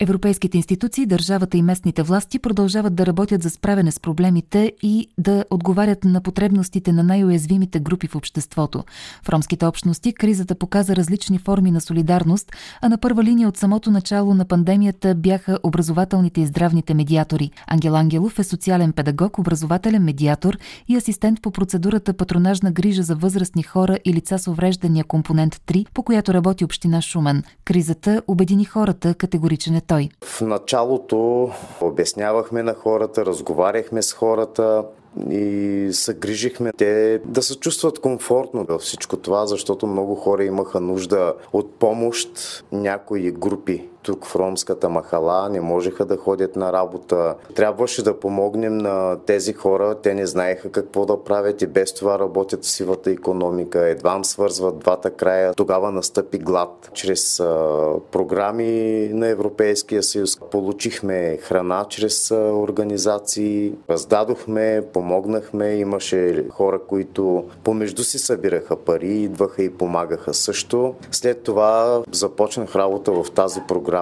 Европейските институции, държавата и местните власти продължават да работят за справяне с проблемите и да отговарят на потребностите на най-уязвимите групи в обществото. В ромските общности кризата показа различни форми на солидарност, а на първа линия от самото начало на пандемията бяха образователните и здравните медиатори. Ангел Ангелов е социален педагог, образователен медиатор и асистент по процедурата патронажна грижа за възрастни хора и лица с увреждания компонент 3, по която работи община Шумен. Кризата обедини хората, категоричен е той? В началото обяснявахме на хората, разговаряхме с хората, и се грижихме те да се чувстват комфортно във всичко това, защото много хора имаха нужда от помощ. Някои групи тук в ромската махала не можеха да ходят на работа. Трябваше да помогнем на тези хора. Те не знаеха какво да правят и без това работят в сивата економика. Едвам свързват двата края. Тогава настъпи глад. Чрез а, програми на Европейския съюз получихме храна чрез а, организации. Раздадохме, помогнахме. Имаше хора, които помежду си събираха пари, идваха и помагаха също. След това започнах работа в тази програма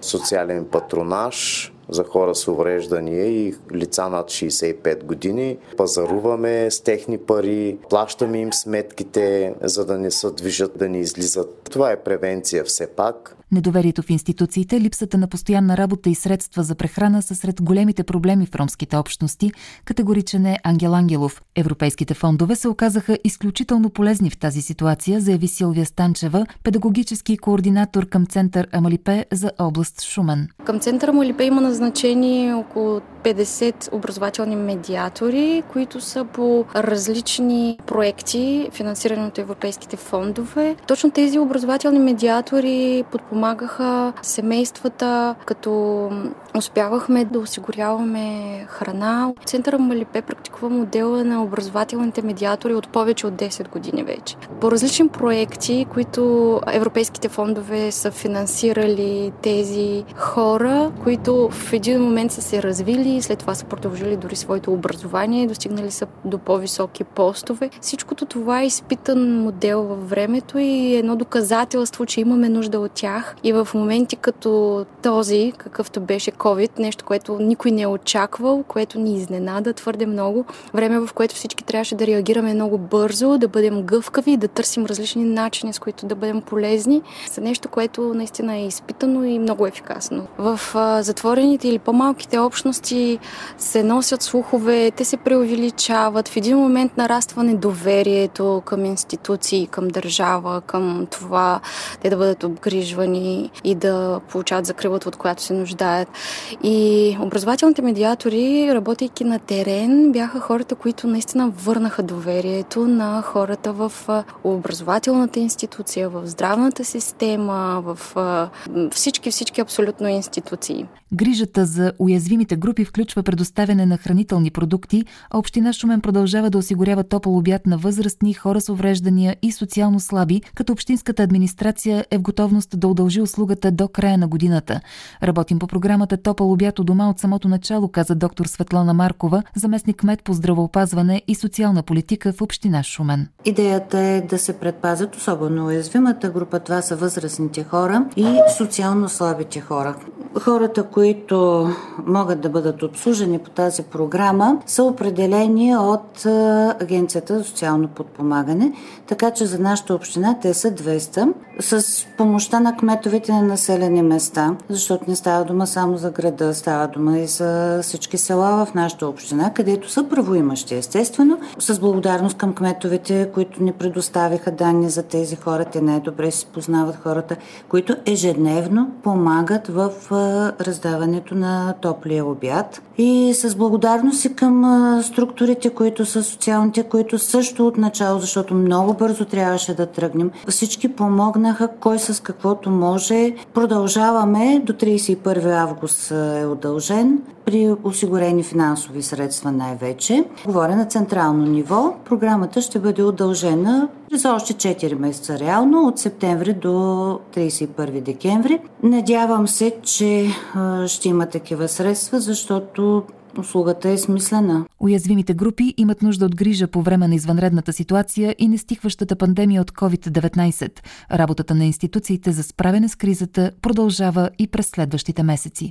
Социален патронаж за хора с увреждания и лица над 65 години. Пазаруваме с техни пари, плащаме им сметките, за да не се движат, да не излизат. Това е превенция все пак. Недоверието в институциите, липсата на постоянна работа и средства за прехрана са сред големите проблеми в ромските общности, категоричен е Ангел Ангелов. Европейските фондове се оказаха изключително полезни в тази ситуация, заяви Силвия Станчева, педагогически координатор към Център Амалипе за област Шумен. Към Център Амалипе има назначени около 50 образователни медиатори, които са по различни проекти, финансирани от европейските фондове. Точно тези образователни медиатори подпомагаха семействата, като успявахме да осигуряваме храна. Центъра Малипе практикува модела на образователните медиатори от повече от 10 години вече. По различни проекти, които европейските фондове са финансирали тези хора, които в един момент са се развили след това са продължили дори своето образование, достигнали са до по-високи постове. Всичкото това е изпитан модел във времето и едно доказателство, че имаме нужда от тях. И в моменти като този, какъвто беше COVID, нещо, което никой не е очаквал, което ни изненада твърде много, време в което всички трябваше да реагираме много бързо, да бъдем гъвкави, да търсим различни начини, с които да бъдем полезни, за нещо, което наистина е изпитано и много ефикасно. В затворените или по-малките общности се носят слухове, те се преувеличават. В един момент нараства недоверието към институции, към държава, към това те да бъдат обгрижвани и да получават закрилата, от която се нуждаят. И образователните медиатори, работейки на терен, бяха хората, които наистина върнаха доверието на хората в образователната институция, в здравната система, в всички, всички абсолютно институции. Грижата за уязвимите групи включва предоставяне на хранителни продукти, а Община Шумен продължава да осигурява топъл обяд на възрастни, хора с увреждания и социално слаби, като Общинската администрация е в готовност да удължи услугата до края на годината. Работим по програмата Топъл обяд у дома от самото начало, каза доктор Светлана Маркова, заместник мед по здравеопазване и социална политика в Община Шумен. Идеята е да се предпазят особено уязвимата група. Това са възрастните хора и социално слабите хора. Хората, които могат да бъдат обслужени по тази програма, са определени от Агенцията за социално подпомагане, така че за нашата община те са 200 с помощта на кметовете на населени места, защото не става дума само за града, става дума и за всички села в нашата община, където са правоимащи, естествено, с благодарност към кметовете, които ни предоставиха данни за тези хора. Те най-добре си познават хората, които ежедневно помагат в раздаването на топлия обяд. И с благодарност и към структурите, които са социалните, които също от начало, защото много бързо трябваше да тръгнем, всички помогнаха кой с каквото може. Продължаваме до 31 август е удължен при осигурени финансови средства най-вече. Говоря на централно ниво. Програмата ще бъде удължена за още 4 месеца реално, от септември до 31 декември. Надявам се, че ще има такива средства, защото услугата е смислена. Уязвимите групи имат нужда от грижа по време на извънредната ситуация и нестихващата пандемия от COVID-19. Работата на институциите за справяне с кризата продължава и през следващите месеци.